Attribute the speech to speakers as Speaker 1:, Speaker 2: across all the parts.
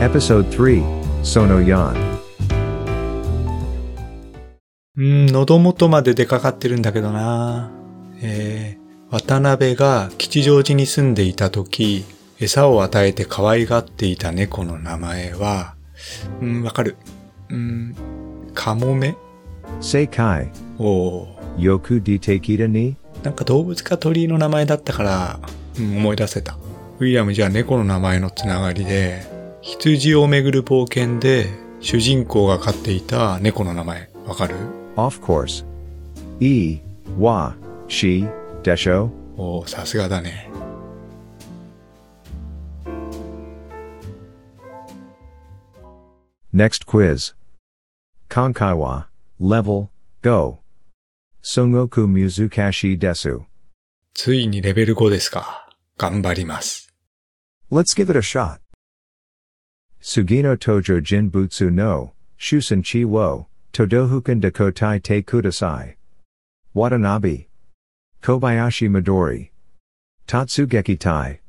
Speaker 1: Episode 3 Sono Yan.
Speaker 2: うん、喉元まで出かかってるんだけどな。えー、渡辺が吉祥寺に住んでいた時、餌を与えて可愛がっていた猫の名前は、うん、わかる。うん、カモメ
Speaker 1: ？Seikai.
Speaker 2: おー
Speaker 1: Yoku dite kita ni?
Speaker 2: なんか動物か鳥の名前だったから、うん、思い出せた。ウィリアムじゃあ猫の名前のつながりで、羊をめぐる冒険で主人公が飼っていた猫の名前、わかる
Speaker 1: Off course. E. Wa. Shi. Desho.
Speaker 2: おーさすがだね。
Speaker 1: Next quiz. Konkaiwa. Level. Go. Songoku Muzukashi Desu.
Speaker 2: ついにレベル5ですか。頑張ります。
Speaker 1: Let's give it a shot. Sugino Tojo Jinbutsu no, Shusen Chi wo, Todohukan Dakotai Te Kudasai. Watanabe. Kobayashi Midori. Tatsugeki Tai.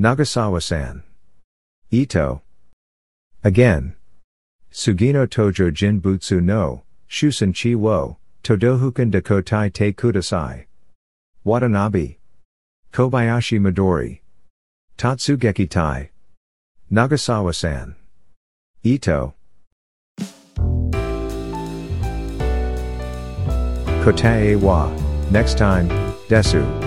Speaker 1: Nagasawa san. Ito. Again. Sugino Tojo Jinbutsu no, Shusen Chi wo, Todohukan Dakotai Te Kudasai. Watanabe. Kobayashi Midori. Tatsugeki Tai. Nagasawa san. Ito. Kotae wa. Next time, Desu.